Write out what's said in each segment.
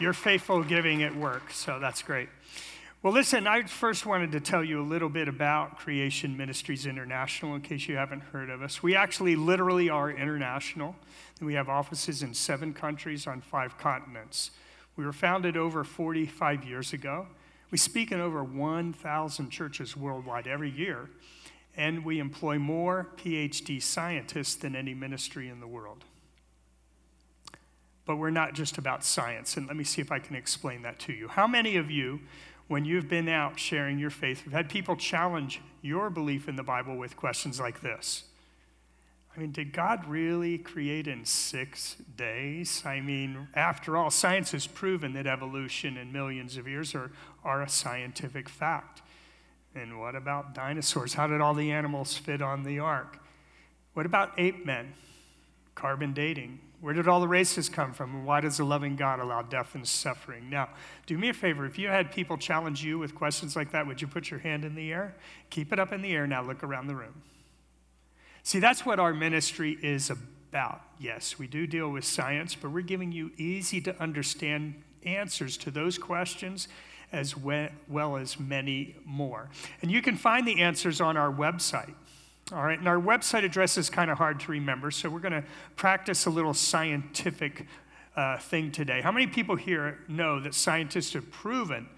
you're faithful giving at work. So that's great. Well, listen, I first wanted to tell you a little bit about Creation Ministries International in case you haven't heard of us. We actually literally are international. We have offices in seven countries on five continents. We were founded over 45 years ago. We speak in over 1,000 churches worldwide every year, and we employ more PhD scientists than any ministry in the world. But we're not just about science, and let me see if I can explain that to you. How many of you, when you've been out sharing your faith, have had people challenge your belief in the Bible with questions like this? I mean, did God really create in six days? I mean, after all, science has proven that evolution in millions of years are, are a scientific fact. And what about dinosaurs? How did all the animals fit on the ark? What about ape men? Carbon dating. Where did all the races come from? And why does a loving God allow death and suffering? Now, do me a favor. If you had people challenge you with questions like that, would you put your hand in the air? Keep it up in the air. Now look around the room. See, that's what our ministry is about. Yes, we do deal with science, but we're giving you easy to understand answers to those questions as well as many more. And you can find the answers on our website. All right, and our website address is kind of hard to remember, so we're going to practice a little scientific uh, thing today. How many people here know that scientists have proven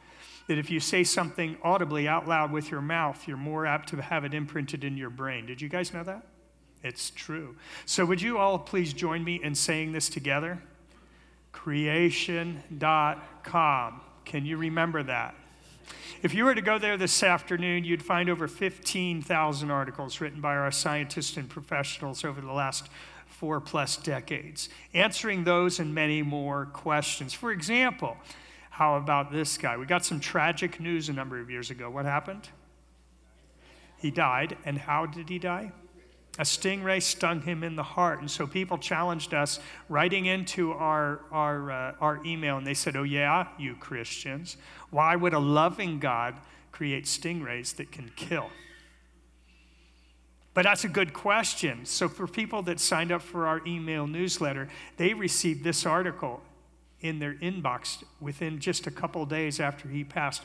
that if you say something audibly out loud with your mouth, you're more apt to have it imprinted in your brain? Did you guys know that? It's true. So, would you all please join me in saying this together? Creation.com. Can you remember that? If you were to go there this afternoon, you'd find over 15,000 articles written by our scientists and professionals over the last four plus decades, answering those and many more questions. For example, how about this guy? We got some tragic news a number of years ago. What happened? He died. And how did he die? A stingray stung him in the heart. And so people challenged us writing into our, our, uh, our email, and they said, Oh, yeah, you Christians, why would a loving God create stingrays that can kill? But that's a good question. So, for people that signed up for our email newsletter, they received this article in their inbox within just a couple days after he passed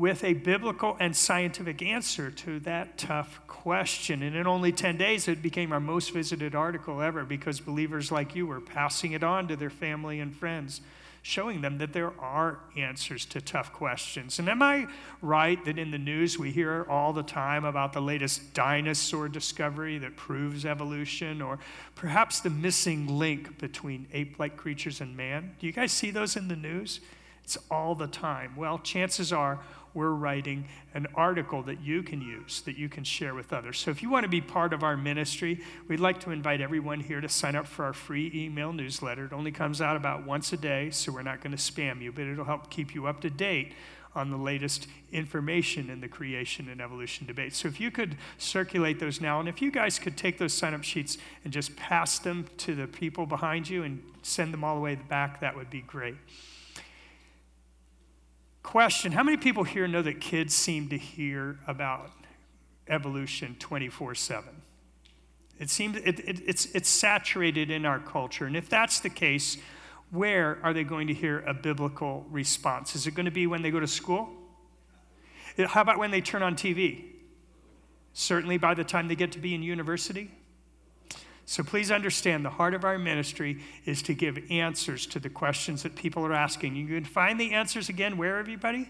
with a biblical and scientific answer to that tough question. And in only 10 days, it became our most visited article ever because believers like you were passing it on to their family and friends, showing them that there are answers to tough questions. And am I right that in the news we hear all the time about the latest dinosaur discovery that proves evolution, or perhaps the missing link between ape like creatures and man? Do you guys see those in the news? It's all the time. Well, chances are we're writing an article that you can use, that you can share with others. So if you want to be part of our ministry, we'd like to invite everyone here to sign up for our free email newsletter. It only comes out about once a day, so we're not going to spam you, but it'll help keep you up to date on the latest information in the creation and evolution debate. So if you could circulate those now, and if you guys could take those sign up sheets and just pass them to the people behind you and send them all the way back, that would be great. Question How many people here know that kids seem to hear about evolution 24 7? It seems it, it, it's, it's saturated in our culture. And if that's the case, where are they going to hear a biblical response? Is it going to be when they go to school? How about when they turn on TV? Certainly by the time they get to be in university? So please understand the heart of our ministry is to give answers to the questions that people are asking. You can find the answers again where, everybody?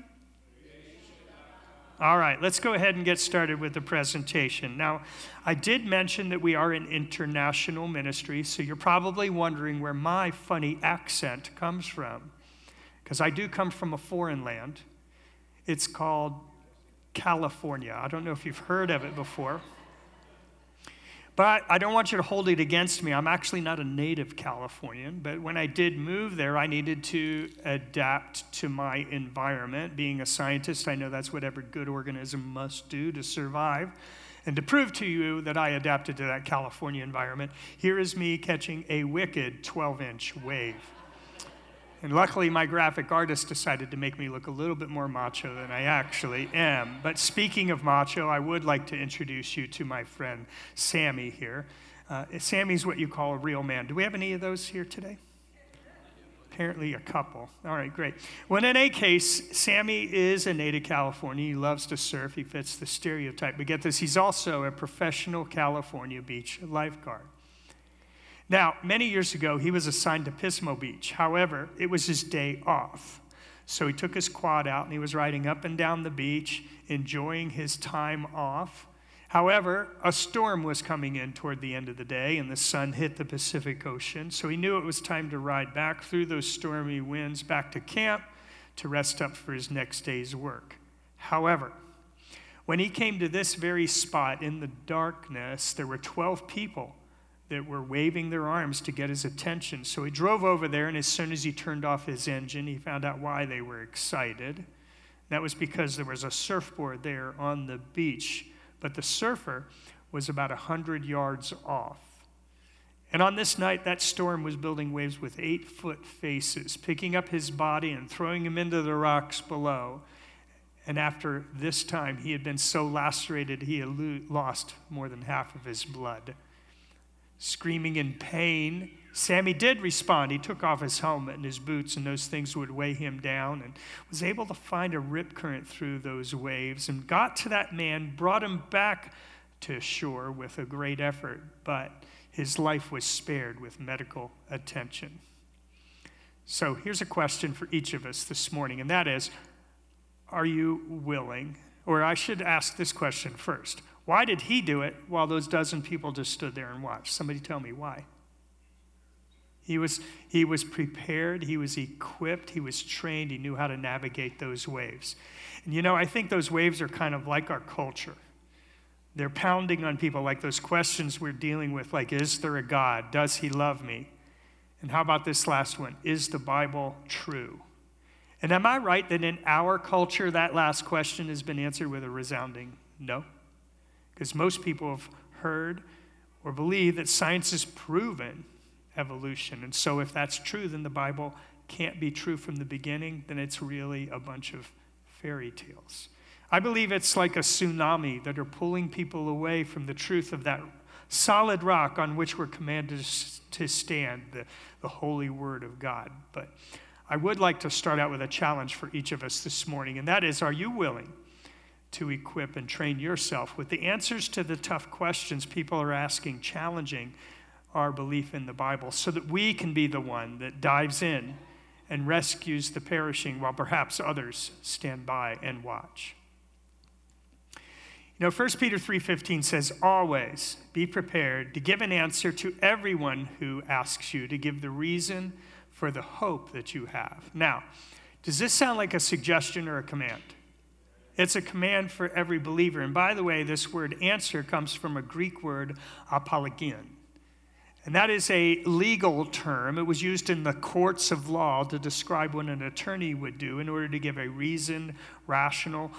All right, let's go ahead and get started with the presentation. Now, I did mention that we are an international ministry, so you're probably wondering where my funny accent comes from. Because I do come from a foreign land. It's called California. I don't know if you've heard of it before. But I don't want you to hold it against me. I'm actually not a native Californian, but when I did move there, I needed to adapt to my environment. Being a scientist, I know that's what every good organism must do to survive. And to prove to you that I adapted to that California environment, here is me catching a wicked 12 inch wave. And luckily, my graphic artist decided to make me look a little bit more macho than I actually am. But speaking of macho, I would like to introduce you to my friend Sammy here. Uh, Sammy's what you call a real man. Do we have any of those here today? Apparently, a couple. All right, great. Well, in any case, Sammy is a native California. He loves to surf. He fits the stereotype. But get this, he's also a professional California beach lifeguard. Now, many years ago, he was assigned to Pismo Beach. However, it was his day off. So he took his quad out and he was riding up and down the beach, enjoying his time off. However, a storm was coming in toward the end of the day and the sun hit the Pacific Ocean. So he knew it was time to ride back through those stormy winds back to camp to rest up for his next day's work. However, when he came to this very spot in the darkness, there were 12 people that were waving their arms to get his attention. So he drove over there, and as soon as he turned off his engine, he found out why they were excited. That was because there was a surfboard there on the beach, but the surfer was about 100 yards off. And on this night, that storm was building waves with eight foot faces, picking up his body and throwing him into the rocks below. And after this time, he had been so lacerated, he had lost more than half of his blood screaming in pain. Sammy did respond. He took off his helmet and his boots, and those things would weigh him down, and was able to find a rip current through those waves and got to that man, brought him back to shore with a great effort, but his life was spared with medical attention. So here's a question for each of us this morning, and that is Are you willing? Or I should ask this question first why did he do it while those dozen people just stood there and watched? Somebody tell me why. He was, he was prepared, he was equipped, he was trained, he knew how to navigate those waves. And you know, I think those waves are kind of like our culture. They're pounding on people like those questions we're dealing with, like, is there a God? Does he love me? And how about this last one? Is the Bible true? And am I right that in our culture, that last question has been answered with a resounding no? Because most people have heard or believe that science has proven evolution. And so, if that's true, then the Bible can't be true from the beginning, then it's really a bunch of fairy tales. I believe it's like a tsunami that are pulling people away from the truth of that solid rock on which we're commanded to stand, the, the holy word of God. But I would like to start out with a challenge for each of us this morning, and that is are you willing to equip and train yourself with the answers to the tough questions people are asking, challenging our belief in the Bible, so that we can be the one that dives in and rescues the perishing while perhaps others stand by and watch. You know, 1 Peter 3:15 says, "Always be prepared to give an answer to everyone who asks you to give the reason for the hope that you have." Now, does this sound like a suggestion or a command? It's a command for every believer. And by the way, this word answer comes from a Greek word, apologian. And that is a legal term. It was used in the courts of law to describe what an attorney would do in order to give a reasoned, rational,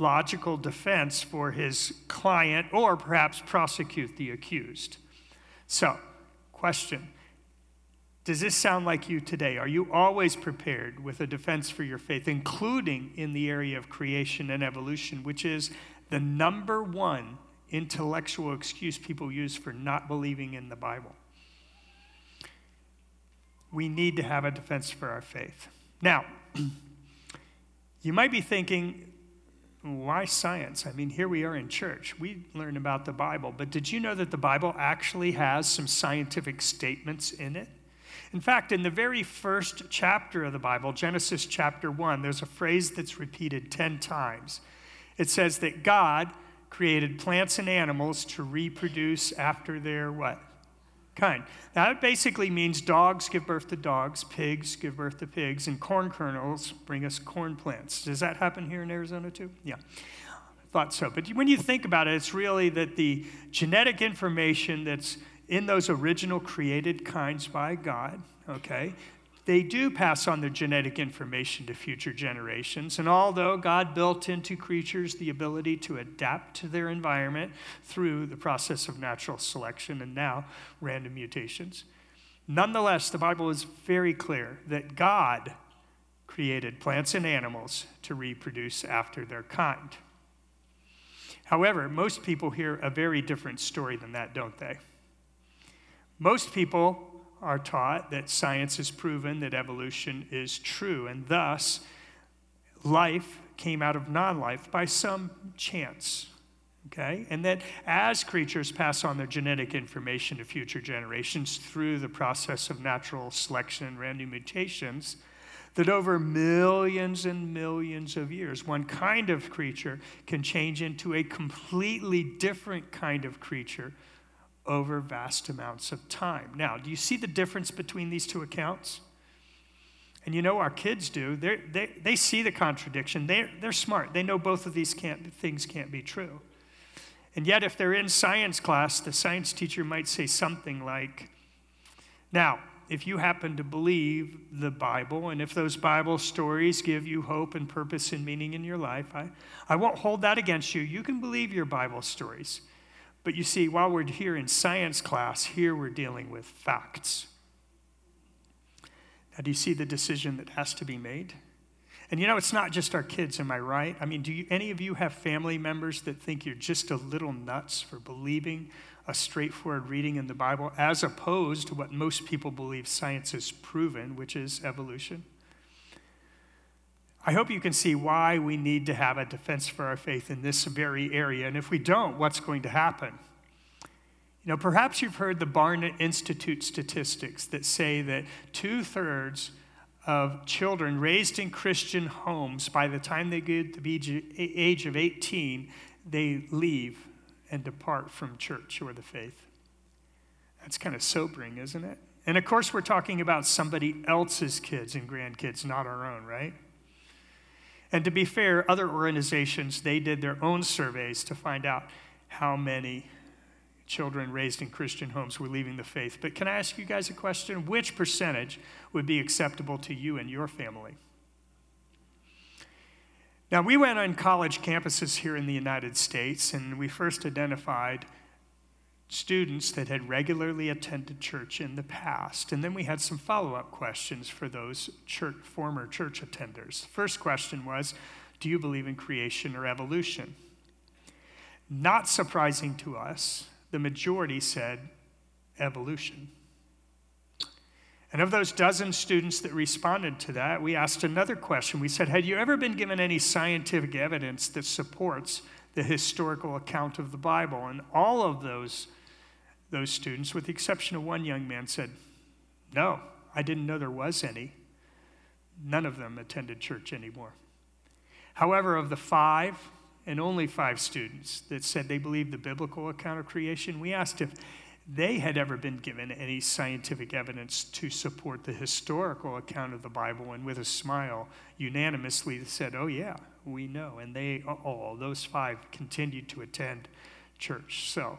logical defense for his client or perhaps prosecute the accused. So, question does this sound like you today? Are you always prepared with a defense for your faith, including in the area of creation and evolution, which is the number one intellectual excuse people use for not believing in the Bible? We need to have a defense for our faith. Now, you might be thinking, why science? I mean, here we are in church. We learn about the Bible, but did you know that the Bible actually has some scientific statements in it? In fact, in the very first chapter of the Bible, Genesis chapter 1, there's a phrase that's repeated 10 times. It says that God created plants and animals to reproduce after their what? Kind. That basically means dogs give birth to dogs, pigs give birth to pigs, and corn kernels bring us corn plants. Does that happen here in Arizona too? Yeah. thought so. But when you think about it, it's really that the genetic information that's in those original created kinds by God, okay, they do pass on their genetic information to future generations. And although God built into creatures the ability to adapt to their environment through the process of natural selection and now random mutations, nonetheless, the Bible is very clear that God created plants and animals to reproduce after their kind. However, most people hear a very different story than that, don't they? Most people are taught that science has proven that evolution is true, and thus life came out of non life by some chance. Okay? And that as creatures pass on their genetic information to future generations through the process of natural selection and random mutations, that over millions and millions of years, one kind of creature can change into a completely different kind of creature over vast amounts of time. Now, do you see the difference between these two accounts? And you know, our kids do. They're, they they see the contradiction. They're, they're smart. They know both of these can't, things can't be true. And yet, if they're in science class, the science teacher might say something like, Now, if you happen to believe the Bible, and if those Bible stories give you hope and purpose and meaning in your life, I, I won't hold that against you. You can believe your Bible stories. But you see, while we're here in science class, here we're dealing with facts. Now, do you see the decision that has to be made? And you know, it's not just our kids, am I right? I mean, do you, any of you have family members that think you're just a little nuts for believing a straightforward reading in the Bible, as opposed to what most people believe science has proven, which is evolution. I hope you can see why we need to have a defense for our faith in this very area. And if we don't, what's going to happen? You know, perhaps you've heard the Barna Institute statistics that say that two thirds of children raised in Christian homes, by the time they get to the age of 18, they leave and depart from church or the faith. That's kind of sobering, isn't it? And of course, we're talking about somebody else's kids and grandkids, not our own, right? And to be fair, other organizations, they did their own surveys to find out how many children raised in Christian homes were leaving the faith. But can I ask you guys a question? Which percentage would be acceptable to you and your family? Now, we went on college campuses here in the United States, and we first identified students that had regularly attended church in the past. And then we had some follow up questions for those church, former church attenders. First question was Do you believe in creation or evolution? Not surprising to us, the majority said evolution. And of those dozen students that responded to that, we asked another question. We said, Had you ever been given any scientific evidence that supports the historical account of the Bible? And all of those, those students, with the exception of one young man, said, No, I didn't know there was any. None of them attended church anymore. However, of the five, and only five students that said they believed the biblical account of creation, we asked if they had ever been given any scientific evidence to support the historical account of the Bible, and with a smile, unanimously said, Oh, yeah, we know. And they all, those five, continued to attend church. So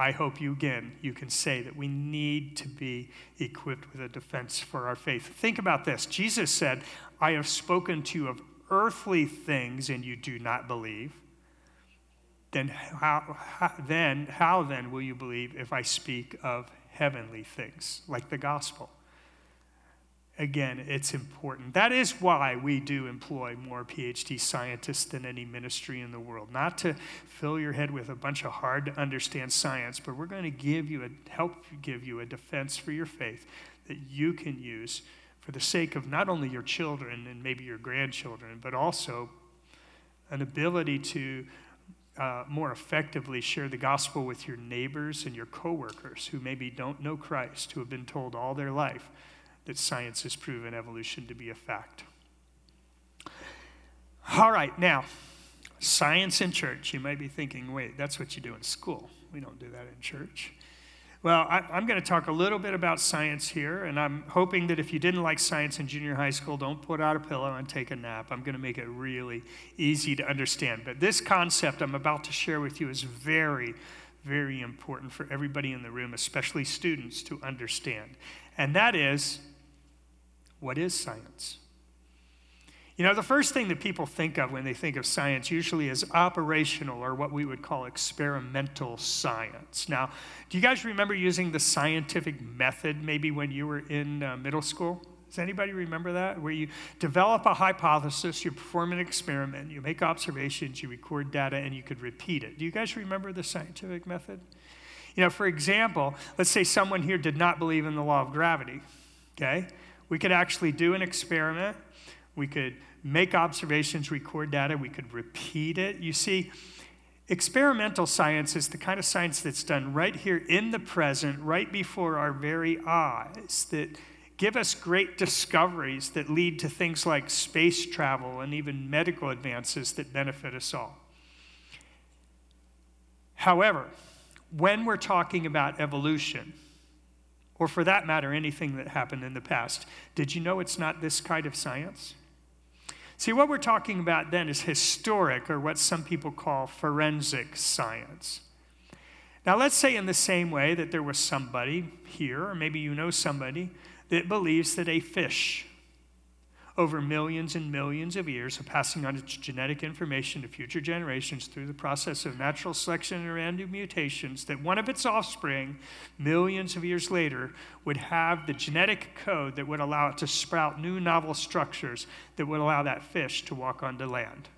I hope you again, you can say that we need to be equipped with a defense for our faith. Think about this Jesus said, I have spoken to you of earthly things, and you do not believe then how, how, then how then will you believe if I speak of heavenly things like the gospel? Again, it's important. That is why we do employ more PhD scientists than any ministry in the world. Not to fill your head with a bunch of hard to understand science, but we're going to give you a help give you a defense for your faith that you can use for the sake of not only your children and maybe your grandchildren, but also an ability to uh, more effectively share the gospel with your neighbors and your coworkers who maybe don't know Christ, who have been told all their life that science has proven evolution to be a fact. All right, now, science in church. You might be thinking, wait, that's what you do in school. We don't do that in church. Well, I, am going to talk a little bit about science here, and I'm hoping that if you didn't like science in junior high school, don't put out a pillow and take a nap. I'm going to make it really easy to understand. But this concept I'm about to share with you is very, very important for everybody in the room, especially students, to understand. And that is what is science? You know, the first thing that people think of when they think of science usually is operational or what we would call experimental science. Now, do you guys remember using the scientific method maybe when you were in uh, middle school? Does anybody remember that? Where you develop a hypothesis, you perform an experiment, you make observations, you record data, and you could repeat it. Do you guys remember the scientific method? You know, for example, let's say someone here did not believe in the law of gravity, okay? We could actually do an experiment. We could make observations, record data, we could repeat it. You see, experimental science is the kind of science that's done right here in the present, right before our very eyes, that give us great discoveries that lead to things like space travel and even medical advances that benefit us all. However, when we're talking about evolution, or for that matter, anything that happened in the past, did you know it's not this kind of science? See, what we're talking about then is historic, or what some people call forensic science. Now, let's say in the same way that there was somebody here, or maybe you know somebody, that believes that a fish over millions and millions of years of passing on its genetic information to future generations through the process of natural selection and random mutations, that one of its offspring, millions of years later, would have the genetic code that would allow it to sprout new novel structures that would allow that fish to walk onto land.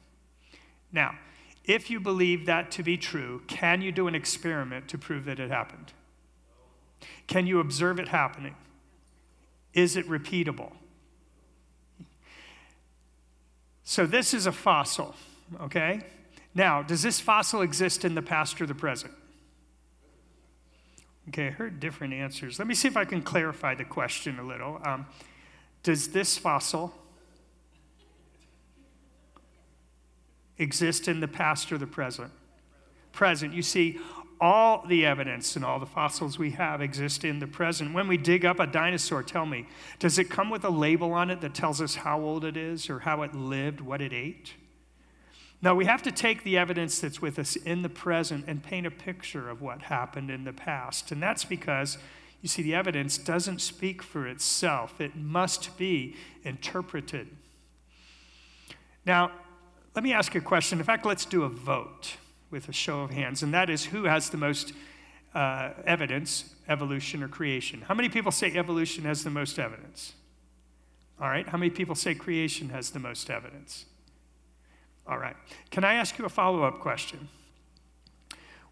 Now, if you believe that to be true, can you do an experiment to prove that it happened? Can you observe it happening? Is it repeatable? So this is a fossil, okay? Now, does this fossil exist in the past or the present? Okay, I heard different answers. Let me see if I can clarify the question a little. Um, does this fossil exist in the past or the present? Present. You see, all the evidence and all the fossils we have exist in the present. When we dig up a dinosaur, tell me, does it come with a label on it that tells us how old it is or how it lived, what it ate? No, we have to take the evidence that's with us in the present and paint a picture of what happened in the past. And that's because, you see, the evidence doesn't speak for itself, it must be interpreted. Now, let me ask you a question. In fact, let's do a vote with a show of hands, and that is who has the most uh, evidence, evolution or creation. How many people say evolution has the most evidence? All right. How many people say creation has the most evidence? All right. Can I ask you a follow up question?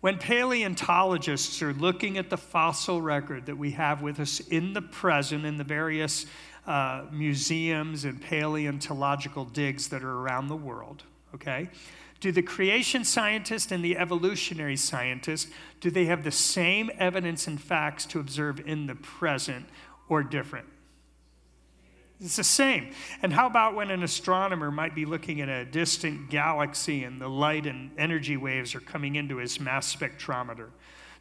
When paleontologists are looking at the fossil record that we have with us in the present in the various uh, museums and paleontological digs that are around the world, okay, do the creation scientist and the evolutionary scientist, do they have the same evidence and facts to observe in the present or different? It's the same. And how about when an astronomer might be looking at a distant galaxy and the light and energy waves are coming into his mass spectrometer?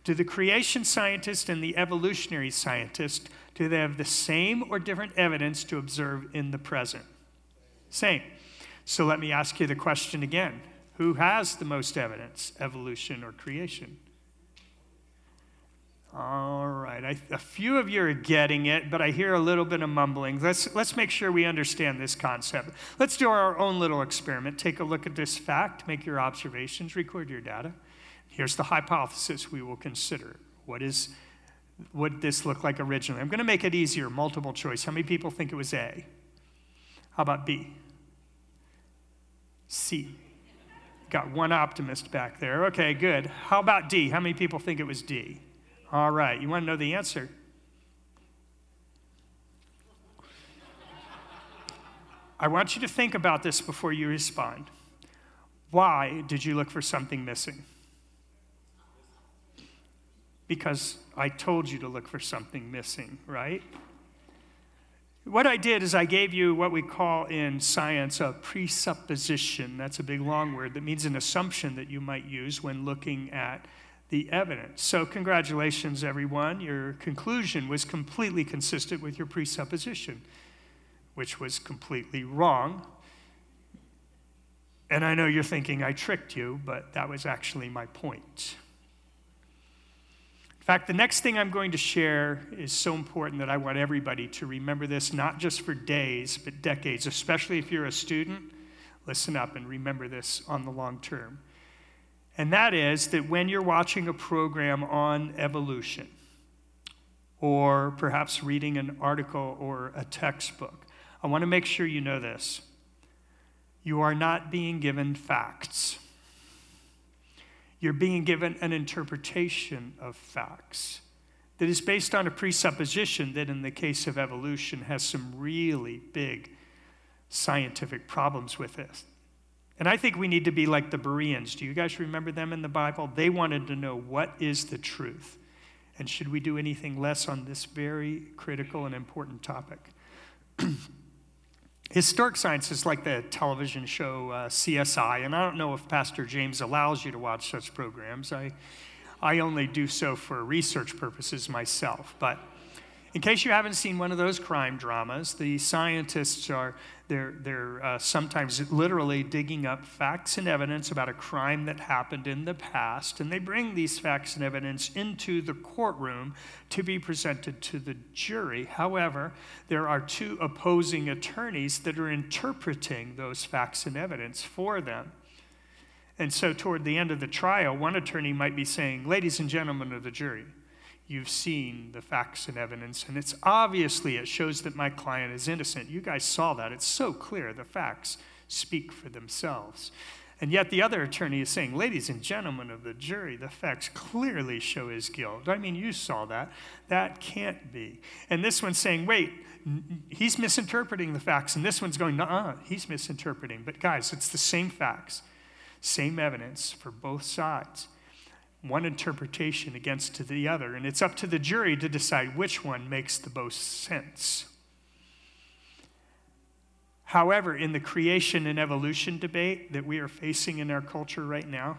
Do the creation scientist and the evolutionary scientist, do they have the same or different evidence to observe in the present? Same. So let me ask you the question again. Who has the most evidence, evolution or creation? All right, I, a few of you are getting it, but I hear a little bit of mumbling. Let's, let's make sure we understand this concept. Let's do our own little experiment. Take a look at this fact, make your observations, record your data. Here's the hypothesis we will consider. What is what this look like originally? I'm going to make it easier, multiple choice. How many people think it was A? How about B? C? Got one optimist back there. Okay, good. How about D? How many people think it was D? All right, you want to know the answer? I want you to think about this before you respond. Why did you look for something missing? Because I told you to look for something missing, right? What I did is I gave you what we call in science a presupposition. That's a big long word that means an assumption that you might use when looking at the evidence. So, congratulations, everyone. Your conclusion was completely consistent with your presupposition, which was completely wrong. And I know you're thinking I tricked you, but that was actually my point. Fact, the next thing I'm going to share is so important that I want everybody to remember this, not just for days, but decades, especially if you're a student. Listen up and remember this on the long term. And that is that when you're watching a program on evolution, or perhaps reading an article or a textbook, I want to make sure you know this. You are not being given facts. You're being given an interpretation of facts that is based on a presupposition that, in the case of evolution, has some really big scientific problems with it. And I think we need to be like the Bereans. Do you guys remember them in the Bible? They wanted to know what is the truth. And should we do anything less on this very critical and important topic? Historic science is like the television show uh, CSI, and I don't know if Pastor James allows you to watch such programs. I, I only do so for research purposes myself. But in case you haven't seen one of those crime dramas, the scientists are they're, they're uh, sometimes literally digging up facts and evidence about a crime that happened in the past, and they bring these facts and evidence into the courtroom to be presented to the jury. However, there are two opposing attorneys that are interpreting those facts and evidence for them. And so, toward the end of the trial, one attorney might be saying, Ladies and gentlemen of the jury, you've seen the facts and evidence, and it's obviously, it shows that my client is innocent. You guys saw that. It's so clear. The facts speak for themselves. And yet the other attorney is saying, ladies and gentlemen of the jury, the facts clearly show his guilt. I mean, you saw that. That can't be. And this one's saying, wait, he's misinterpreting the facts. And this one's going, uh he's misinterpreting. But guys, it's the same facts, same evidence for both sides one interpretation against the other, and it's up to the jury to decide which one makes the most sense. However, in the creation and evolution debate that we are facing in our culture right now,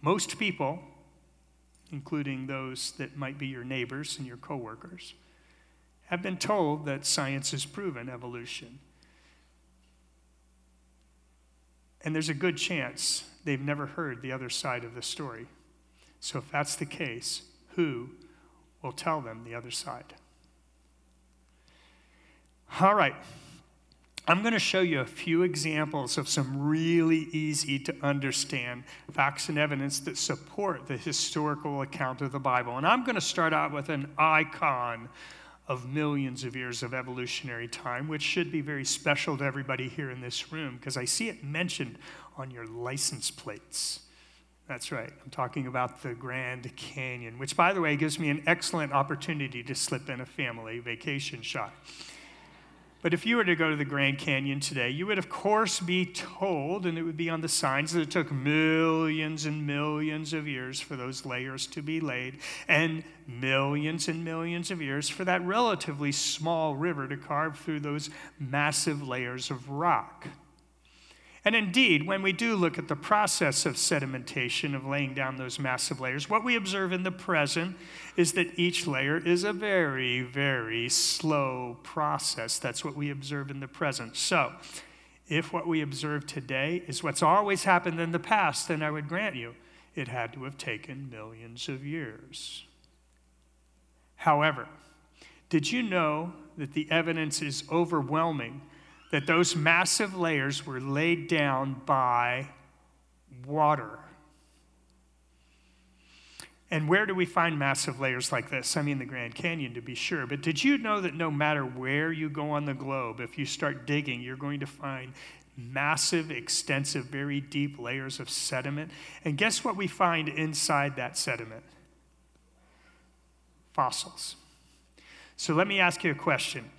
most people, including those that might be your neighbors and your coworkers, have been told that science has proven evolution. And there's a good chance they've never heard the other side of the story. So, if that's the case, who will tell them the other side? All right. I'm going to show you a few examples of some really easy to understand facts and evidence that support the historical account of the Bible. And I'm going to start out with an icon of millions of years of evolutionary time, which should be very special to everybody here in this room because I see it mentioned on your license plates. That's right. I'm talking about the Grand Canyon, which, by the way, gives me an excellent opportunity to slip in a family vacation shot. But if you were to go to the Grand Canyon today, you would, of course, be told, and it would be on the signs, that it took millions and millions of years for those layers to be laid, and millions and millions of years for that relatively small river to carve through those massive layers of rock. And indeed, when we do look at the process of sedimentation, of laying down those massive layers, what we observe in the present is that each layer is a very, very slow process. That's what we observe in the present. So, if what we observe today is what's always happened in the past, then I would grant you it had to have taken millions of years. However, did you know that the evidence is overwhelming that those massive layers were laid down by water. And where do we find massive layers like this? I mean, the Grand Canyon to be sure. But did you know that no matter where you go on the globe, if you start digging, you're going to find massive, extensive, very deep layers of sediment? And guess what we find inside that sediment? Fossils. So let me ask you a question.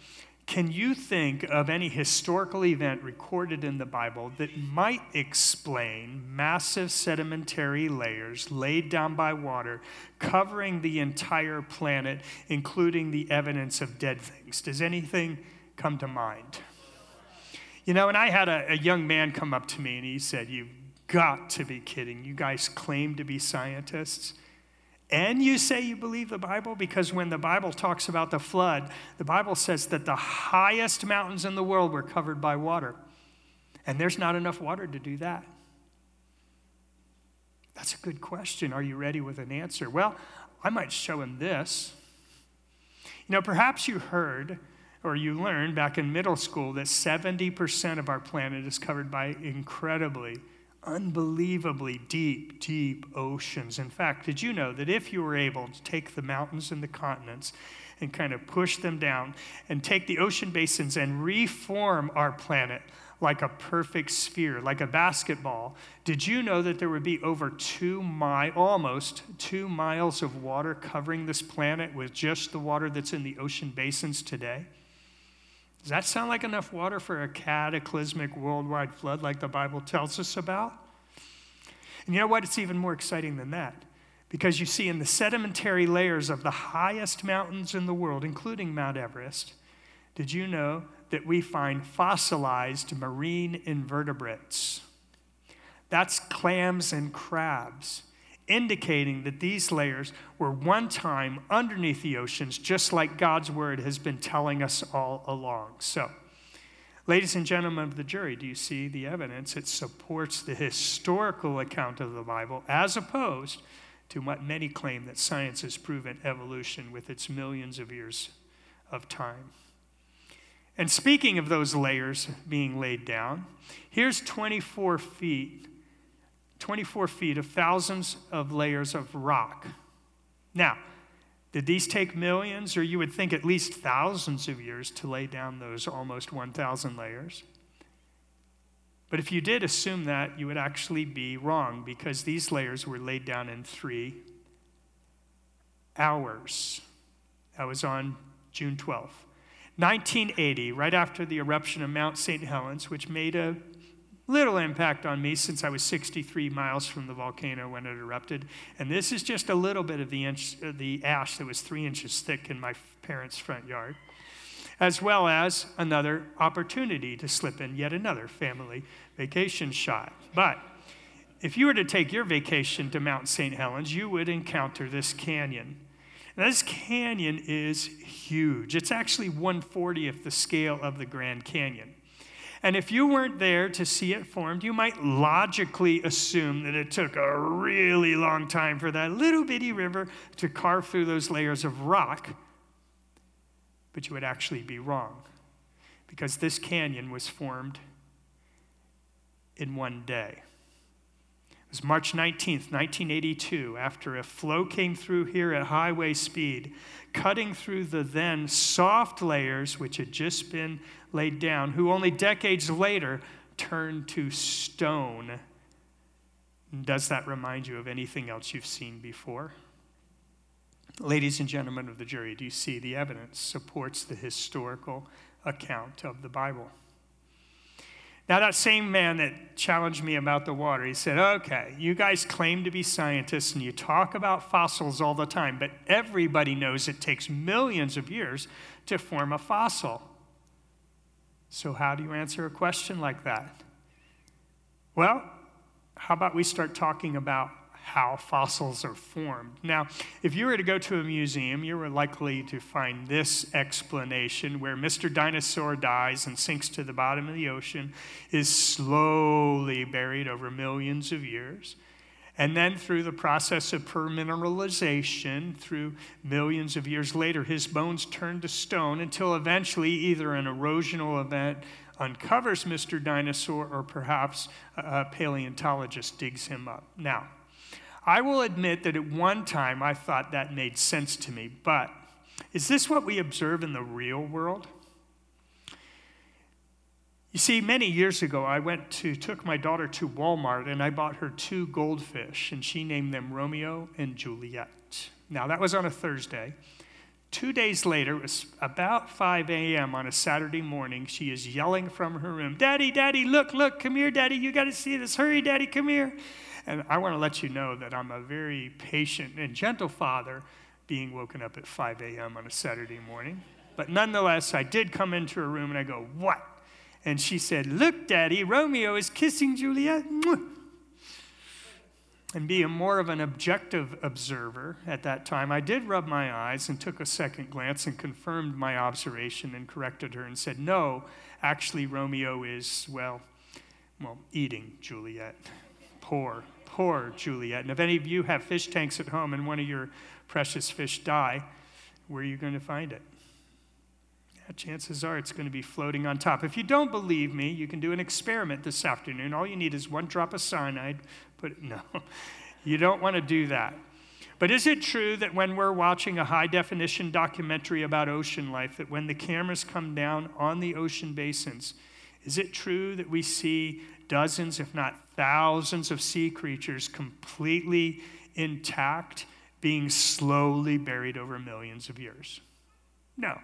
Can you think of any historical event recorded in the Bible that might explain massive sedimentary layers laid down by water covering the entire planet, including the evidence of dead things? Does anything come to mind? You know, and I had a, a young man come up to me and he said, You've got to be kidding. You guys claim to be scientists. And you say you believe the Bible? Because when the Bible talks about the flood, the Bible says that the highest mountains in the world were covered by water. And there's not enough water to do that. That's a good question. Are you ready with an answer? Well, I might show him this. You know, perhaps you heard or you learned back in middle school that 70% of our planet is covered by incredibly, unbelievably deep, deep oceans. In fact, did you know that if you were able to take the mountains and the continents and kind of push them down and take the ocean basins and reform our planet like a perfect sphere, like a basketball, did you know that there would be over two mi- almost two miles of water covering this planet with just the water that's in the ocean basins today? Does that sound like enough water for a cataclysmic worldwide flood like the Bible tells us about? And you know what? It's even more exciting than that. Because you see, in the sedimentary layers of the highest mountains in the world, including Mount Everest, did you know that we find fossilized marine invertebrates? That's clams and crabs indicating that these layers were one time underneath the oceans, just like God's word has been telling us all along. So, ladies and gentlemen of the jury, do you see the evidence? It supports the historical account of the Bible as opposed to what many claim that science has proven evolution with its millions of years of time. And speaking of those layers being laid down, here's 24 feet 24 feet of thousands of layers of rock. Now, did these take millions, or you would think at least thousands of years to lay down those almost 1,000 layers? But if you did assume that, you would actually be wrong because these layers were laid down in three hours. That was on June 12th. 1980, right after the eruption of Mount St. Helens, which made a little impact on me since I was 63 miles from the volcano when it erupted. And this is just a little bit of the, inch, uh, the ash that was three inches thick in my parents' front yard, as well as another opportunity to slip in yet another family vacation shot. But if you were to take your vacation to Mount St. Helens, you would encounter this canyon. This canyon is huge. It's actually 140th the scale of the Grand Canyon. And if you weren't there to see it formed, you might logically assume that it took a really long time for that little bitty river to carve through those layers of rock. But you would actually be wrong because this canyon was formed in one day. It was March 19th, 1982, after a flow came through here at highway speed, cutting through the then soft layers which had just been laid down, who only decades later turned to stone. Does that remind you of anything else you've seen before? Ladies and gentlemen of the jury, do you see the evidence supports the historical account of the Bible? Now, that same man that challenged me about the water, he said, Okay, you guys claim to be scientists and you talk about fossils all the time, but everybody knows it takes millions of years to form a fossil. So, how do you answer a question like that? Well, how about we start talking about how fossils are formed. Now, if you were to go to a museum, you were likely to find this explanation where Mr. Dinosaur dies and sinks to the bottom of the ocean, is slowly buried over millions of years. And then, through the process of permineralization, through millions of years later, his bones turn to stone until eventually either an erosional event uncovers Mr. Dinosaur or perhaps a paleontologist digs him up. Now, I will admit that at one time I thought that made sense to me, but is this what we observe in the real world? You see, many years ago, I went to took my daughter to Walmart and I bought her two goldfish, and she named them Romeo and Juliet. Now that was on a Thursday. Two days later, it was about 5 a.m. on a Saturday morning. She is yelling from her room, Daddy, Daddy, look, look, come here, Daddy, you got to see this. Hurry, Daddy, come here. And I want to let you know that I'm a very patient and gentle father being woken up at 5 a.m. on a Saturday morning. But nonetheless, I did come into her room and I go, What? And she said, Look, Daddy, Romeo is kissing Juliet. and being more of an objective observer at that time, I did rub my eyes and took a second glance and confirmed my observation and corrected her and said, No, actually, Romeo is, well, well, eating Juliet. Poor, poor Juliet. And if any of you have fish tanks at home and one of your precious fish die, where are you going to find it? Yeah, chances are it's going to be floating on top. If you don't believe me, you can do an experiment this afternoon. All you need is one drop of cyanide. Put no, you don't want to do that. But is it true that when we're watching a high definition documentary about ocean life, that when the cameras come down on the ocean basins, is it true that we see dozens, if not thousands, of sea creatures completely intact, being slowly buried over millions of years? No,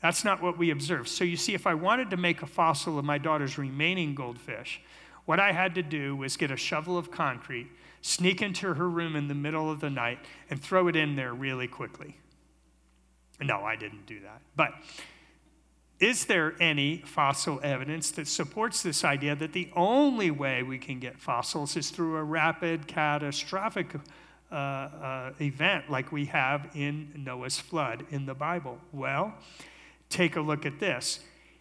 that's not what we observe. So you see, if I wanted to make a fossil of my daughter's remaining goldfish, what I had to do was get a shovel of concrete, sneak into her room in the middle of the night, and throw it in there really quickly. No, I didn't do that. But is there any fossil evidence that supports this idea that the only way we can get fossils is through a rapid, catastrophic uh, uh, event like we have in Noah's flood in the Bible? Well, take a look at this.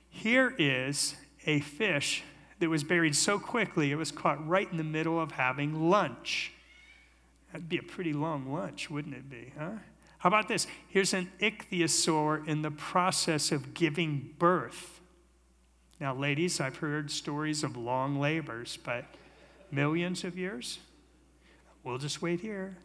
Here is a fish that was buried so quickly it was caught right in the middle of having lunch. That'd be a pretty long lunch, wouldn't it be, huh? How about this? Here's an ichthyosaur in the process of giving birth. Now, ladies, I've heard stories of long labors, but millions of years? We'll just wait here.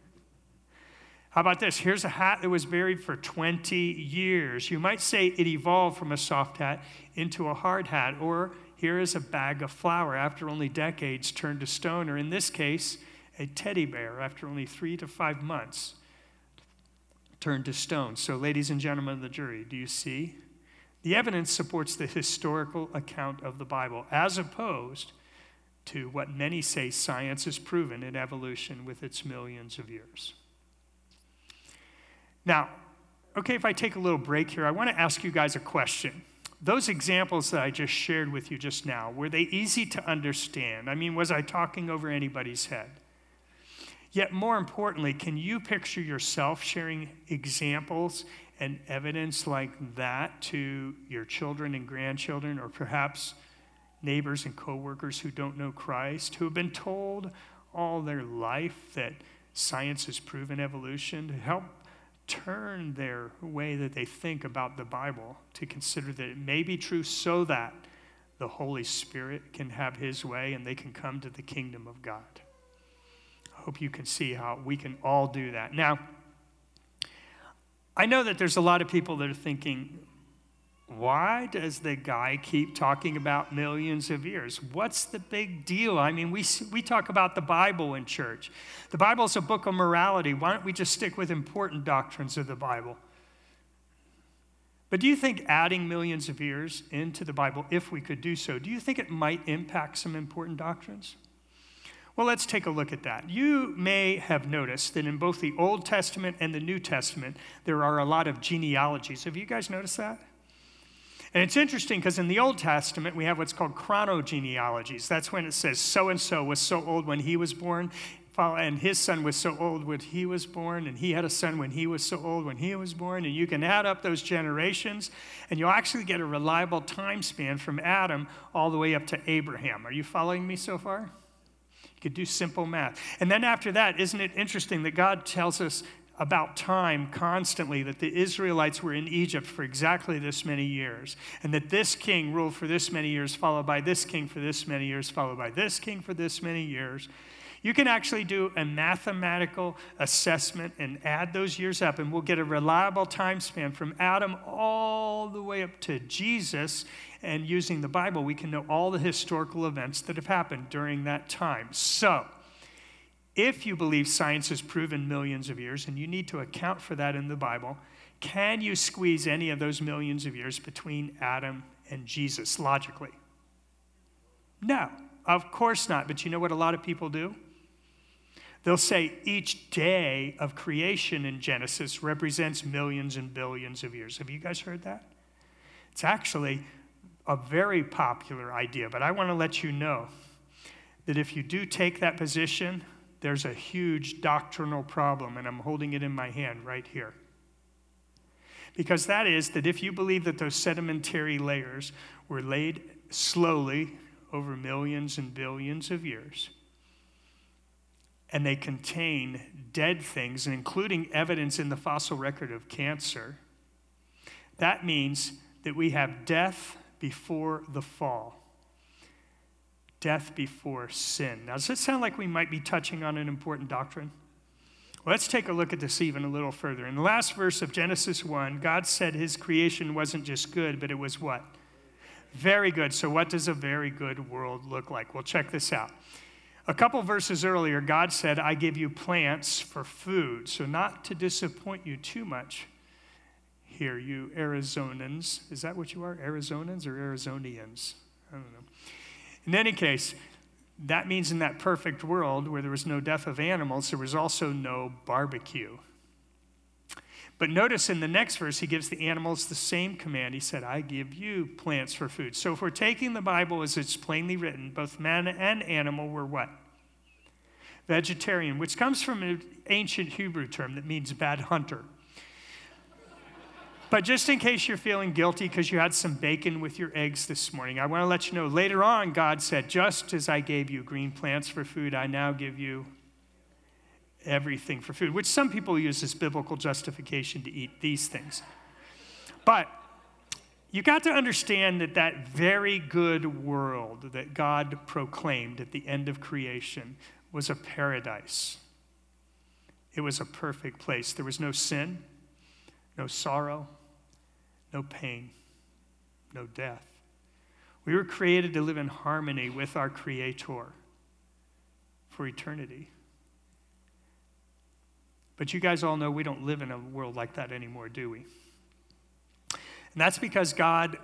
How about this? Here's a hat that was buried for 20 years. You might say it evolved from a soft hat into a hard hat, or here is a bag of flour after only decades turned to stone, or in this case, a teddy bear after only three to five months turned to stone. So, ladies and gentlemen of the jury, do you see? The evidence supports the historical account of the Bible, as opposed to what many say science has proven in evolution with its millions of years. Now, okay, if I take a little break here, I want to ask you guys a question. Those examples that I just shared with you just now, were they easy to understand? I mean, was I talking over anybody's head? Yet, more importantly, can you picture yourself sharing examples and evidence like that to your children and grandchildren, or perhaps neighbors and coworkers who don't know Christ, who have been told all their life that science has proven evolution, to help turn their way that they think about the Bible to consider that it may be true so that the Holy Spirit can have his way and they can come to the kingdom of God hope you can see how we can all do that. Now, I know that there's a lot of people that are thinking, why does the guy keep talking about millions of years? What's the big deal? I mean, we, we talk about the Bible in church. The Bible is a book of morality. Why don't we just stick with important doctrines of the Bible? But do you think adding millions of years into the Bible, if we could do so, do you think it might impact some important doctrines? Well, let's take a look at that. You may have noticed that in both the Old Testament and the New Testament, there are a lot of genealogies. Have you guys noticed that? And it's interesting because in the Old Testament, we have what's called chronogenealogies. That's when it says so and so was so old when he was born, and his son was so old when he was born, and he had a son when he was so old when he was born. And you can add up those generations, and you'll actually get a reliable time span from Adam all the way up to Abraham. Are you following me so far? You could do simple math. And then after that, isn't it interesting that God tells us about time constantly that the Israelites were in Egypt for exactly this many years, and that this king ruled for this many years, followed by this king for this many years, followed by this king for this many years. You can actually do a mathematical assessment and add those years up, and we'll get a reliable time span from Adam all the way up to Jesus and using the Bible, we can know all the historical events that have happened during that time. So, if you believe science has proven millions of years, and you need to account for that in the Bible, can you squeeze any of those millions of years between Adam and Jesus logically? No, of course not. But you know what a lot of people do? They'll say each day of creation in Genesis represents millions and billions of years. Have you guys heard that? It's actually a very popular idea, but I want to let you know that if you do take that position, there's a huge doctrinal problem, and I'm holding it in my hand right here. Because that is that if you believe that those sedimentary layers were laid slowly over millions and billions of years, and they contain dead things, including evidence in the fossil record of cancer, that means that we have death before the fall death before sin. Now, does it sound like we might be touching on an important doctrine? Let's take a look at this even a little further. In the last verse of Genesis 1, God said his creation wasn't just good, but it was what? Very good. So, what does a very good world look like? Well, check this out. A couple verses earlier, God said, I give you plants for food. So, not to disappoint you too much here, you Arizonans. Is that what you are? Arizonans or Arizonians? I don't know. In any case, that means in that perfect world where there was no death of animals, there was also no barbecue. But notice in the next verse, he gives the animals the same command. He said, I give you plants for food. So if we're taking the Bible as it's plainly written, both man and animal were what? Vegetarian, which comes from an ancient Hebrew term that means bad hunter. But just in case you're feeling guilty because you had some bacon with your eggs this morning, I want to let you know later on, God said, Just as I gave you green plants for food, I now give you everything for food, which some people use as biblical justification to eat these things. But you got to understand that that very good world that God proclaimed at the end of creation was a paradise. It was a perfect place. There was no sin, no sorrow, no pain, no death. We were created to live in harmony with our Creator for eternity. But you guys all know we don't live in a world like that anymore, do we? And that's because God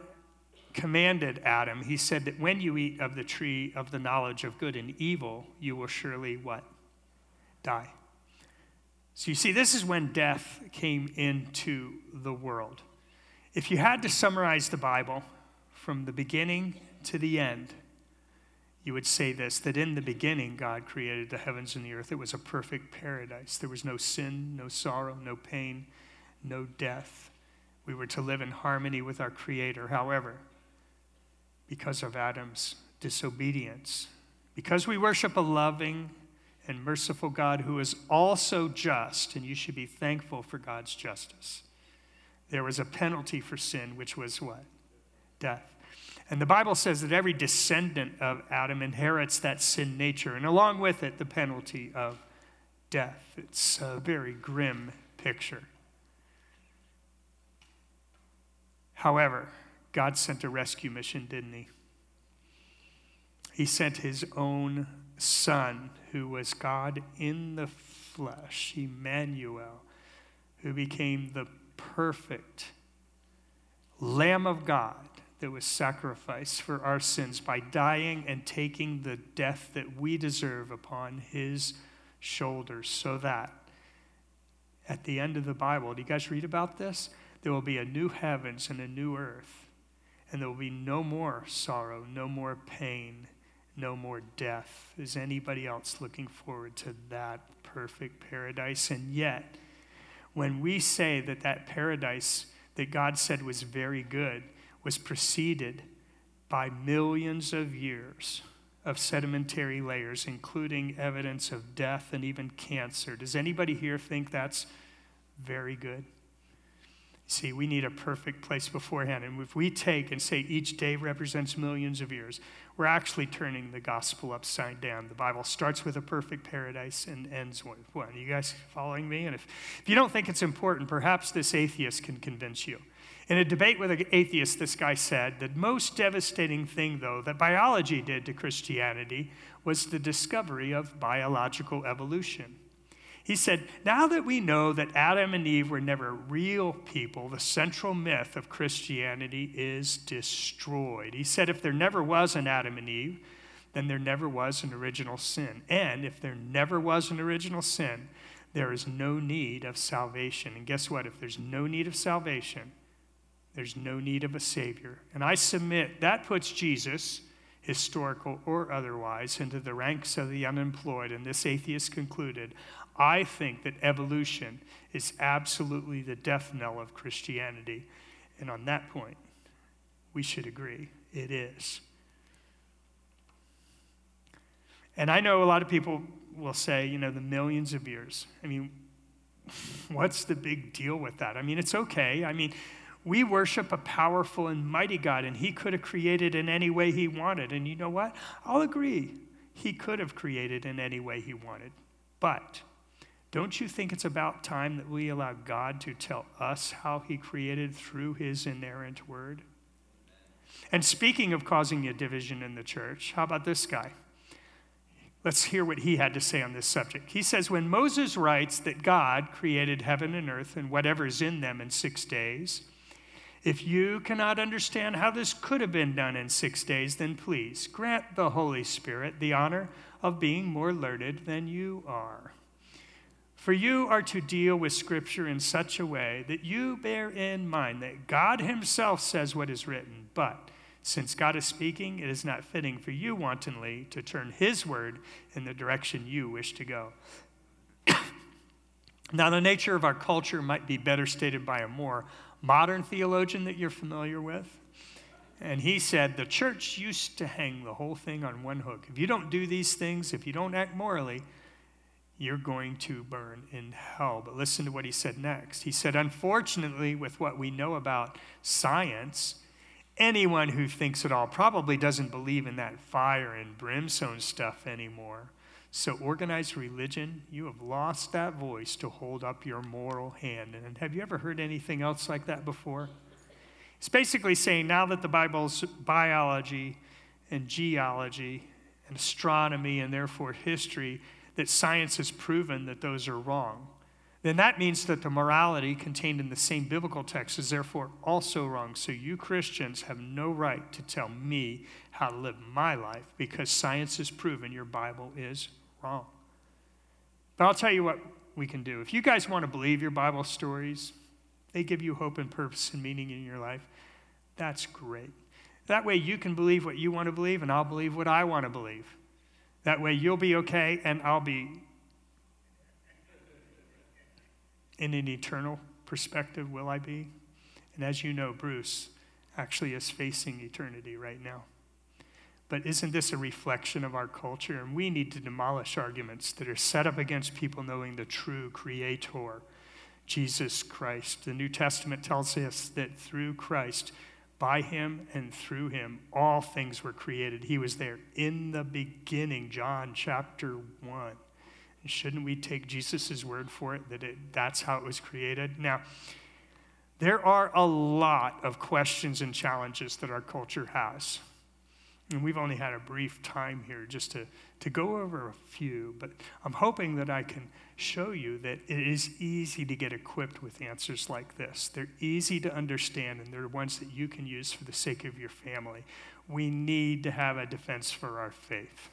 commanded Adam, he said that when you eat of the tree of the knowledge of good and evil, you will surely what? Die. So you see, this is when death came into the world. If you had to summarize the Bible from the beginning to the end, you would say this that in the beginning, God created the heavens and the earth. It was a perfect paradise. There was no sin, no sorrow, no pain, no death. We were to live in harmony with our Creator. However, because of Adam's disobedience, because we worship a loving and merciful God who is also just, and you should be thankful for God's justice there was a penalty for sin, which was what? Death. And the Bible says that every descendant of Adam inherits that sin nature, and along with it, the penalty of death. It's a very grim picture. However, God sent a rescue mission, didn't He? He sent His own Son, who was God in the flesh, Emmanuel, who became the perfect Lamb of God that was sacrificed for our sins by dying and taking the death that we deserve upon his shoulders, so that at the end of the Bible, do you guys read about this? There will be a new heavens and a new earth, and there will be no more sorrow, no more pain, no more death. Is anybody else looking forward to that perfect paradise? And yet, when we say that that paradise that God said was very good was preceded by millions of years of sedimentary layers, including evidence of death and even cancer. Does anybody here think that's very good? See, we need a perfect place beforehand. And if we take and say each day represents millions of years, we're actually turning the gospel upside down. The Bible starts with a perfect paradise and ends with one. Are you guys following me? And if, if you don't think it's important, perhaps this atheist can convince you. In a debate with an atheist, this guy said the most devastating thing, though, that biology did to Christianity was the discovery of biological evolution. He said, Now that we know that Adam and Eve were never real people, the central myth of Christianity is destroyed. He said, If there never was an Adam and Eve, then there never was an original sin. And if there never was an original sin, there is no need of salvation. And guess what? If there's no need of salvation, there's no need of a Savior. And I submit that puts Jesus historical or otherwise, into the ranks of the unemployed. And this atheist concluded I think that evolution is absolutely the death knell of Christianity. And on that point, we should agree it is. And I know a lot of people will say, you know, the millions of years. I mean, what's the big deal with that? I mean, it's okay. I mean, we worship a powerful and mighty God, and He could have created in any way He wanted. And you know what? I'll agree. He could have created in any way He wanted. But don't you think it's about time that we allow God to tell us how He created through His inerrant word? And speaking of causing a division in the church, how about this guy? Let's hear what he had to say on this subject. He says, When Moses writes that God created heaven and earth and whatever is in them in six days, if you cannot understand how this could have been done in six days, then please grant the Holy Spirit the honor of being more learned than you are. For you are to deal with Scripture in such a way that you bear in mind that God Himself says what is written, but since God is speaking, it is not fitting for you wantonly to turn His word in the direction you wish to go. now, the nature of our culture might be better stated by a more modern theologian that you're familiar with. And he said, The church used to hang the whole thing on one hook. If you don't do these things, if you don't act morally, you're going to burn in hell. But listen to what he said next. He said, Unfortunately, with what we know about science, anyone who thinks at all probably doesn't believe in that fire and brimstone stuff anymore. So, organized religion, you have lost that voice to hold up your moral hand. And have you ever heard anything else like that before? It's basically saying now that the Bible's biology and geology and astronomy and therefore history, that science has proven that those are wrong then that means that the morality contained in the same biblical text is therefore also wrong. So you Christians have no right to tell me how to live my life because science has proven your Bible is wrong. But I'll tell you what we can do. If you guys want to believe your Bible stories, they give you hope and purpose and meaning in your life, that's great. That way you can believe what you want to believe, and I'll believe what I want to believe. That way you'll be okay, and I'll be in an eternal perspective will I be? And as you know, Bruce actually is facing eternity right now. But isn't this a reflection of our culture? And we need to demolish arguments that are set up against people knowing the true Creator, Jesus Christ. The New Testament tells us that through Christ, by him and through him, all things were created. He was there in the beginning, John chapter 1. Shouldn't we take Jesus' word for it that it, that's how it was created? Now, there are a lot of questions and challenges that our culture has. And we've only had a brief time here just to, to go over a few, but I'm hoping that I can show you that it is easy to get equipped with answers like this. They're easy to understand, and they're ones that you can use for the sake of your family. We need to have a defense for our faith.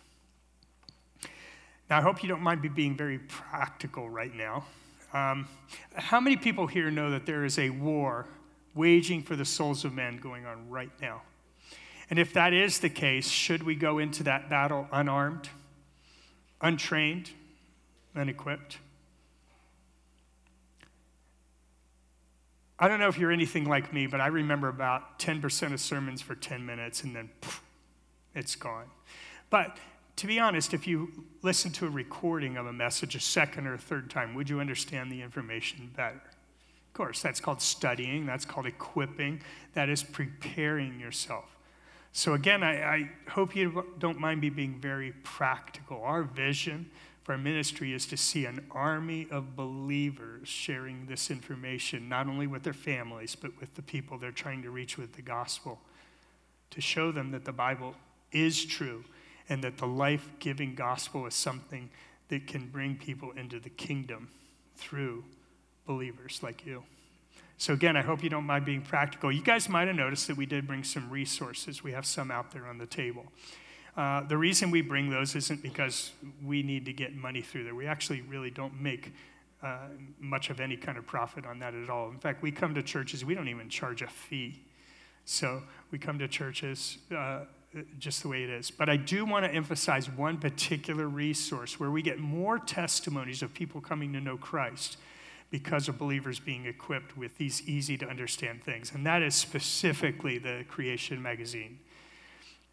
Now, I hope you don't mind me being very practical right now. Um, how many people here know that there is a war waging for the souls of men going on right now? And if that is the case, should we go into that battle unarmed, untrained, unequipped? I don't know if you're anything like me, but I remember about 10% of sermons for 10 minutes and then poof, it's gone. But to be honest, if you listen to a recording of a message a second or a third time, would you understand the information better? Of course, that's called studying, that's called equipping, that is preparing yourself. So, again, I, I hope you don't mind me being very practical. Our vision for our ministry is to see an army of believers sharing this information, not only with their families, but with the people they're trying to reach with the gospel, to show them that the Bible is true and that the life giving gospel is something that can bring people into the kingdom through believers like you. So, again, I hope you don't mind being practical. You guys might have noticed that we did bring some resources. We have some out there on the table. Uh, the reason we bring those isn't because we need to get money through there. We actually really don't make uh, much of any kind of profit on that at all. In fact, we come to churches, we don't even charge a fee. So we come to churches uh, just the way it is. But I do want to emphasize one particular resource where we get more testimonies of people coming to know Christ because of believers being equipped with these easy to understand things. And that is specifically the Creation Magazine.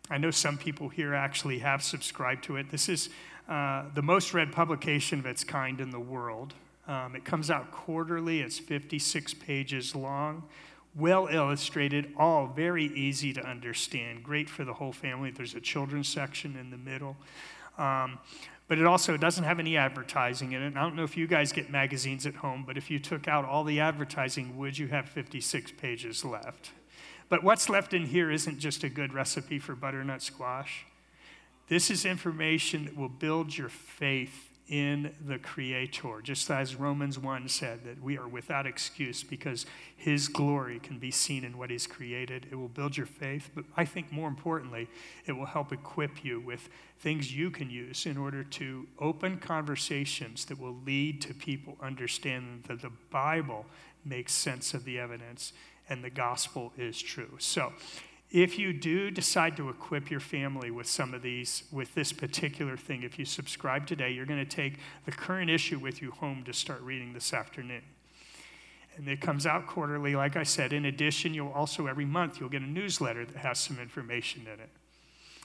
I know some people here actually have subscribed to it. This is uh, the most read publication of its kind in the world. Um, it comes out quarterly, it's 56 pages long, well illustrated, all very easy to understand, great for the whole family. There's a children's section in the middle. Um, but it also doesn't have any advertising in it. And I don't know if you guys get magazines at home, but if you took out all the advertising, would you have 56 pages left? But what's left in here isn't just a good recipe for butternut squash. This is information that will build your faith in the Creator, just as Romans 1 said that we are without excuse because His glory can be seen in what He's created. It will build your faith, but I think more importantly, it will help equip you with things you can use in order to open conversations that will lead to people understanding that the Bible makes sense of the evidence and the gospel is true. So, if you do decide to equip your family with some of these, with this particular thing, if you subscribe today, you're going to take the current issue with you home to start reading this afternoon. And it comes out quarterly, like I said. In addition, you'll also, every month, you'll get a newsletter that has some information in it.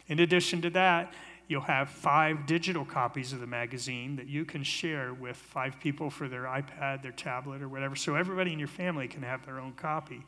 In addition to that, you'll have five digital copies of the magazine that you can share with five people for their iPad, their tablet, or whatever. So everybody in your family can have their own copy.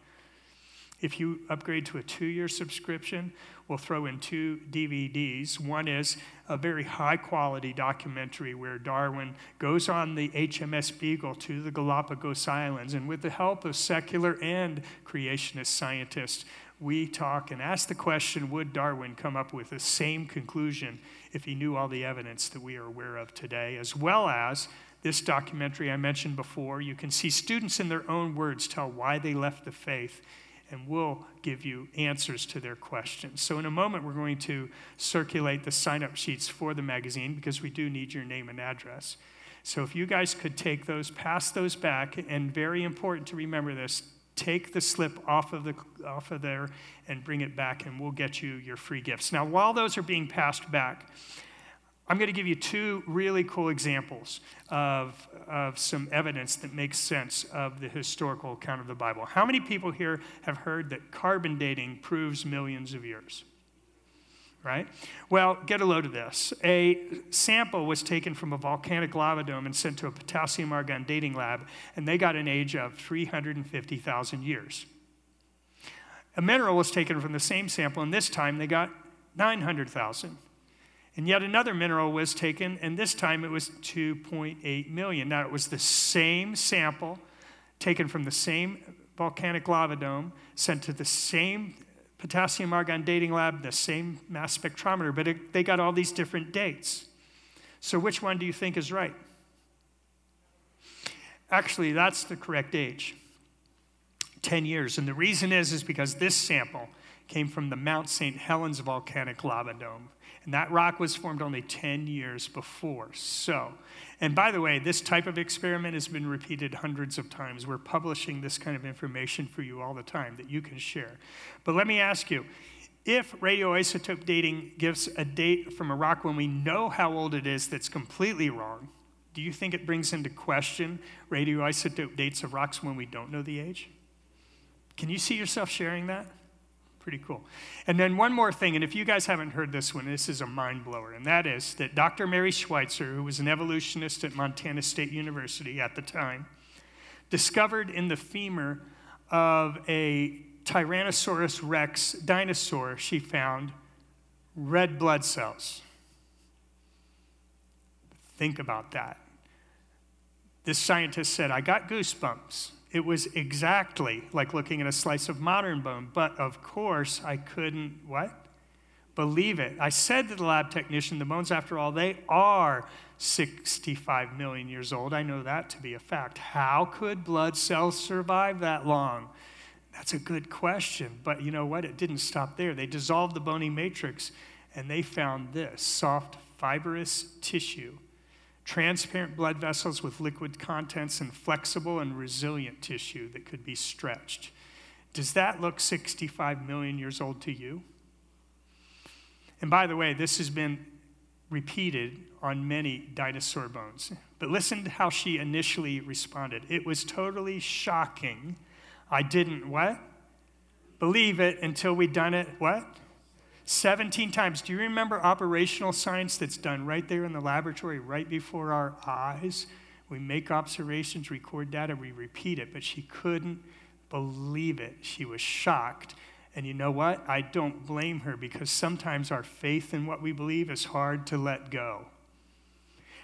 If you upgrade to a two year subscription, we'll throw in two DVDs. One is a very high quality documentary where Darwin goes on the HMS Beagle to the Galapagos Islands, and with the help of secular and creationist scientists, we talk and ask the question would Darwin come up with the same conclusion if he knew all the evidence that we are aware of today, as well as this documentary I mentioned before. You can see students in their own words tell why they left the faith and we'll give you answers to their questions. So, in a moment, we're going to circulate the sign up sheets for the magazine because we do need your name and address. So, if you guys could take those, pass those back, and very important to remember this take the slip off of, the, off of there and bring it back, and we'll get you your free gifts. Now, while those are being passed back, I'm going to give you two really cool examples of, of some evidence that makes sense of the historical account of the Bible. How many people here have heard that carbon dating proves millions of years? Right? Well, get a load of this. A sample was taken from a volcanic lava dome and sent to a potassium argon dating lab, and they got an age of 350,000 years. A mineral was taken from the same sample, and this time they got 900,000. And yet another mineral was taken, and this time it was 2.8 million. Now, it was the same sample taken from the same volcanic lava dome, sent to the same potassium argon dating lab, the same mass spectrometer, but it, they got all these different dates. So, which one do you think is right? Actually, that's the correct age 10 years. And the reason is, is because this sample came from the Mount St. Helens volcanic lava dome and that rock was formed only 10 years before. So, and by the way, this type of experiment has been repeated hundreds of times. We're publishing this kind of information for you all the time that you can share. But let me ask you if radioisotope dating gives a date from a rock when we know how old it is that's completely wrong, do you think it brings into question radioisotope dates of rocks when we don't know the age? Can you see yourself sharing that? Pretty cool. And then one more thing, and if you guys haven't heard this one, this is a mind blower, and that is that Dr. Mary Schweitzer, who was an evolutionist at Montana State University at the time, discovered in the femur of a Tyrannosaurus rex dinosaur, she found red blood cells. Think about that. This scientist said, I got goosebumps. It was exactly like looking at a slice of modern bone, but of course I couldn't, what? Believe it. I said to the lab technician, the bones, after all, they are 65 million years old. I know that to be a fact. How could blood cells survive that long? That's a good question, but you know what? It didn't stop there. They dissolved the bony matrix and they found this soft, fibrous tissue transparent blood vessels with liquid contents, and flexible and resilient tissue that could be stretched. Does that look 65 million years old to you? And by the way, this has been repeated on many dinosaur bones. But listen to how she initially responded. It was totally shocking. I didn't what? Believe it until we'd done it what? 17 times. Do you remember operational science that's done right there in the laboratory, right before our eyes? We make observations, record data, we repeat it, but she couldn't believe it. She was shocked. And you know what? I don't blame her because sometimes our faith in what we believe is hard to let go.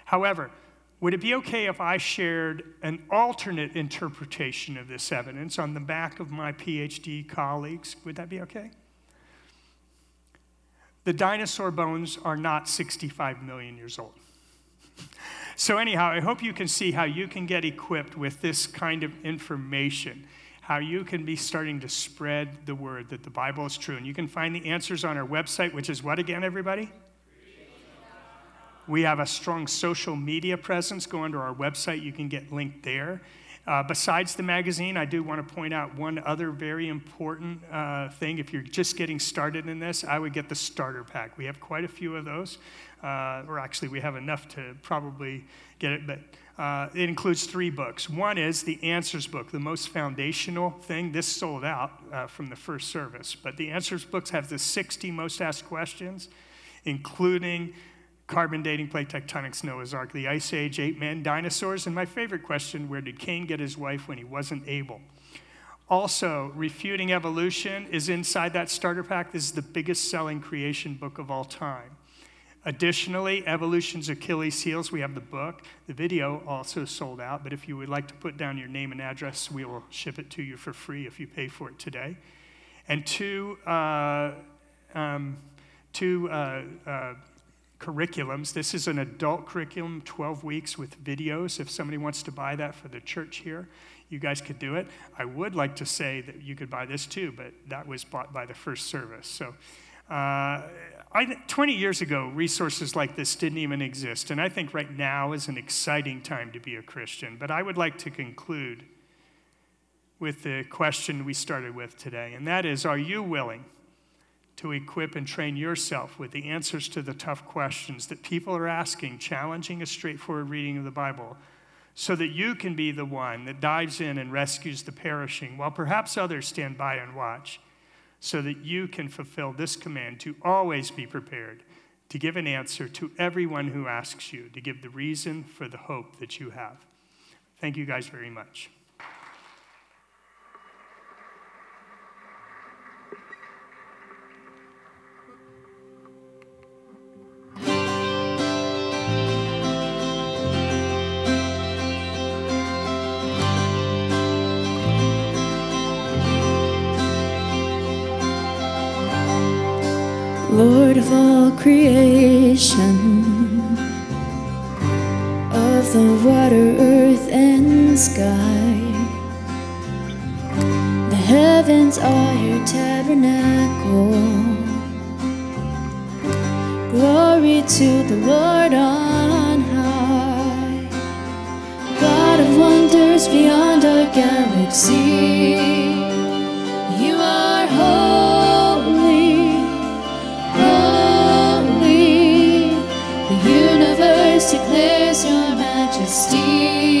However, would it be okay if I shared an alternate interpretation of this evidence on the back of my PhD colleagues? Would that be okay? The dinosaur bones are not 65 million years old. So, anyhow, I hope you can see how you can get equipped with this kind of information, how you can be starting to spread the word that the Bible is true. And you can find the answers on our website, which is what again, everybody? We have a strong social media presence. Go onto our website, you can get linked there. Uh, besides the magazine, I do want to point out one other very important uh, thing. If you're just getting started in this, I would get the starter pack. We have quite a few of those, uh, or actually, we have enough to probably get it, but uh, it includes three books. One is the Answers book, the most foundational thing. This sold out uh, from the first service, but the Answers books have the 60 most asked questions, including carbon dating, plate tectonics, Noah's Ark, the Ice Age, ape man, dinosaurs, and my favorite question where did Cain get his wife when he wasn't able? Also, Refuting Evolution is inside that starter pack. This is the biggest selling creation book of all time. Additionally, Evolution's Achilles Heels, we have the book. The video also sold out, but if you would like to put down your name and address, we will ship it to you for free if you pay for it today. And two, uh, um, two uh, uh, curriculums. This is an adult curriculum, 12 weeks with videos. If somebody wants to buy that for the church here, you guys could do it. I would like to say that you could buy this too, but that was bought by the first service. So, uh, I, 20 years ago, resources like this didn't even exist. And I think right now is an exciting time to be a Christian. But I would like to conclude with the question we started with today, and that is Are you willing? To equip and train yourself with the answers to the tough questions that people are asking, challenging a straightforward reading of the Bible, so that you can be the one that dives in and rescues the perishing, while perhaps others stand by and watch, so that you can fulfill this command to always be prepared to give an answer to everyone who asks you, to give the reason for the hope that you have. Thank you guys very much. Creation, of the water, earth, and sky. The heavens are your tabernacle. Glory to the Lord on high, God of wonders beyond our galaxy. Majesty.